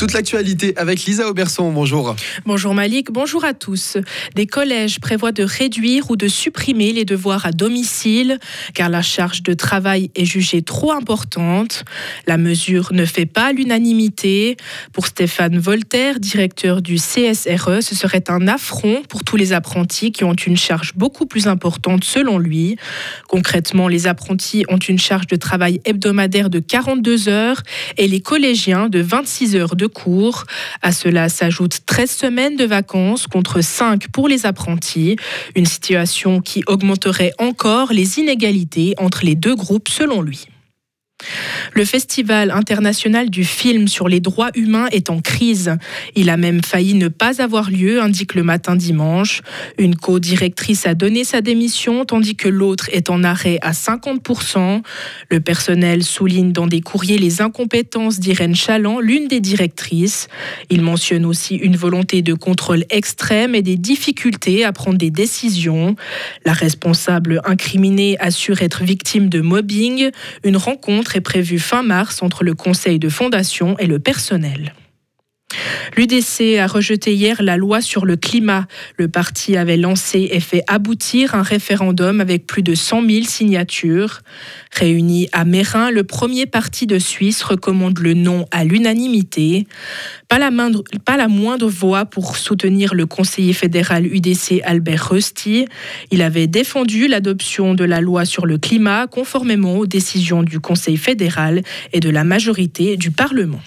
Toute l'actualité avec Lisa Auberson. Bonjour. Bonjour Malik, bonjour à tous. Des collèges prévoient de réduire ou de supprimer les devoirs à domicile car la charge de travail est jugée trop importante. La mesure ne fait pas l'unanimité. Pour Stéphane Voltaire, directeur du CSRE, ce serait un affront pour tous les apprentis qui ont une charge beaucoup plus importante selon lui. Concrètement, les apprentis ont une charge de travail hebdomadaire de 42 heures et les collégiens de 26 heures de cours. À cela s'ajoutent 13 semaines de vacances contre 5 pour les apprentis, une situation qui augmenterait encore les inégalités entre les deux groupes selon lui. Le Festival international du film sur les droits humains est en crise. Il a même failli ne pas avoir lieu, indique le matin dimanche. Une co-directrice a donné sa démission, tandis que l'autre est en arrêt à 50%. Le personnel souligne dans des courriers les incompétences d'Irène Chaland, l'une des directrices. Il mentionne aussi une volonté de contrôle extrême et des difficultés à prendre des décisions. La responsable incriminée assure être victime de mobbing. Une rencontre est prévu fin mars entre le conseil de fondation et le personnel. L'UDC a rejeté hier la loi sur le climat. Le parti avait lancé et fait aboutir un référendum avec plus de 100 000 signatures. Réuni à Mérin, le premier parti de Suisse recommande le non à l'unanimité. Pas la, moindre, pas la moindre voix pour soutenir le conseiller fédéral UDC Albert Rusty. Il avait défendu l'adoption de la loi sur le climat conformément aux décisions du Conseil fédéral et de la majorité du Parlement.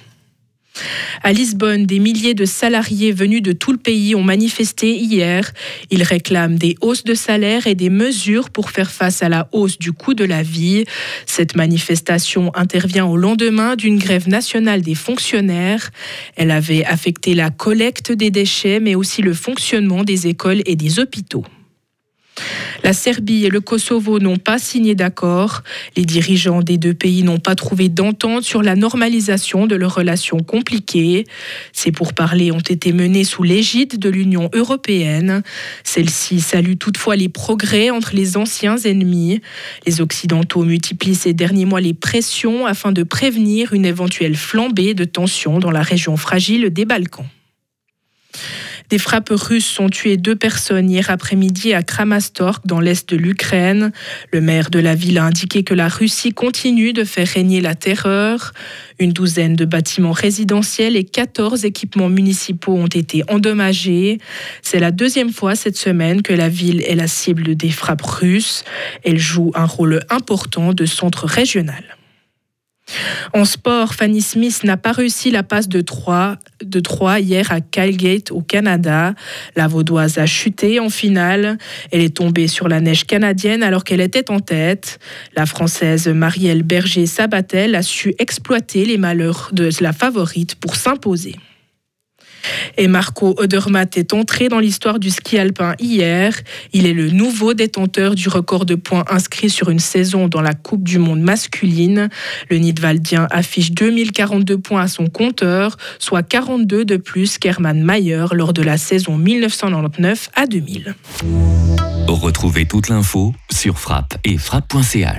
À Lisbonne, des milliers de salariés venus de tout le pays ont manifesté hier. Ils réclament des hausses de salaire et des mesures pour faire face à la hausse du coût de la vie. Cette manifestation intervient au lendemain d'une grève nationale des fonctionnaires. Elle avait affecté la collecte des déchets, mais aussi le fonctionnement des écoles et des hôpitaux. La Serbie et le Kosovo n'ont pas signé d'accord. Les dirigeants des deux pays n'ont pas trouvé d'entente sur la normalisation de leurs relations compliquées. Ces pourparlers ont été menés sous l'égide de l'Union européenne. Celle-ci salue toutefois les progrès entre les anciens ennemis. Les Occidentaux multiplient ces derniers mois les pressions afin de prévenir une éventuelle flambée de tensions dans la région fragile des Balkans. Des frappes russes ont tué deux personnes hier après-midi à Kramatorsk, dans l'est de l'Ukraine. Le maire de la ville a indiqué que la Russie continue de faire régner la terreur. Une douzaine de bâtiments résidentiels et 14 équipements municipaux ont été endommagés. C'est la deuxième fois cette semaine que la ville est la cible des frappes russes. Elle joue un rôle important de centre régional. En sport, Fanny Smith n'a pas réussi la passe de 3, de 3 hier à Calgate au Canada. La Vaudoise a chuté en finale. Elle est tombée sur la neige canadienne alors qu'elle était en tête. La Française Marielle Berger-Sabatel a su exploiter les malheurs de la favorite pour s'imposer. Et Marco Odermatt est entré dans l'histoire du ski alpin hier. Il est le nouveau détenteur du record de points inscrits sur une saison dans la Coupe du Monde masculine. Le Nidwaldien affiche 2042 points à son compteur, soit 42 de plus qu'Hermann Mayer lors de la saison 1999 à 2000. Retrouvez toute l'info sur frappe et frappe.ch.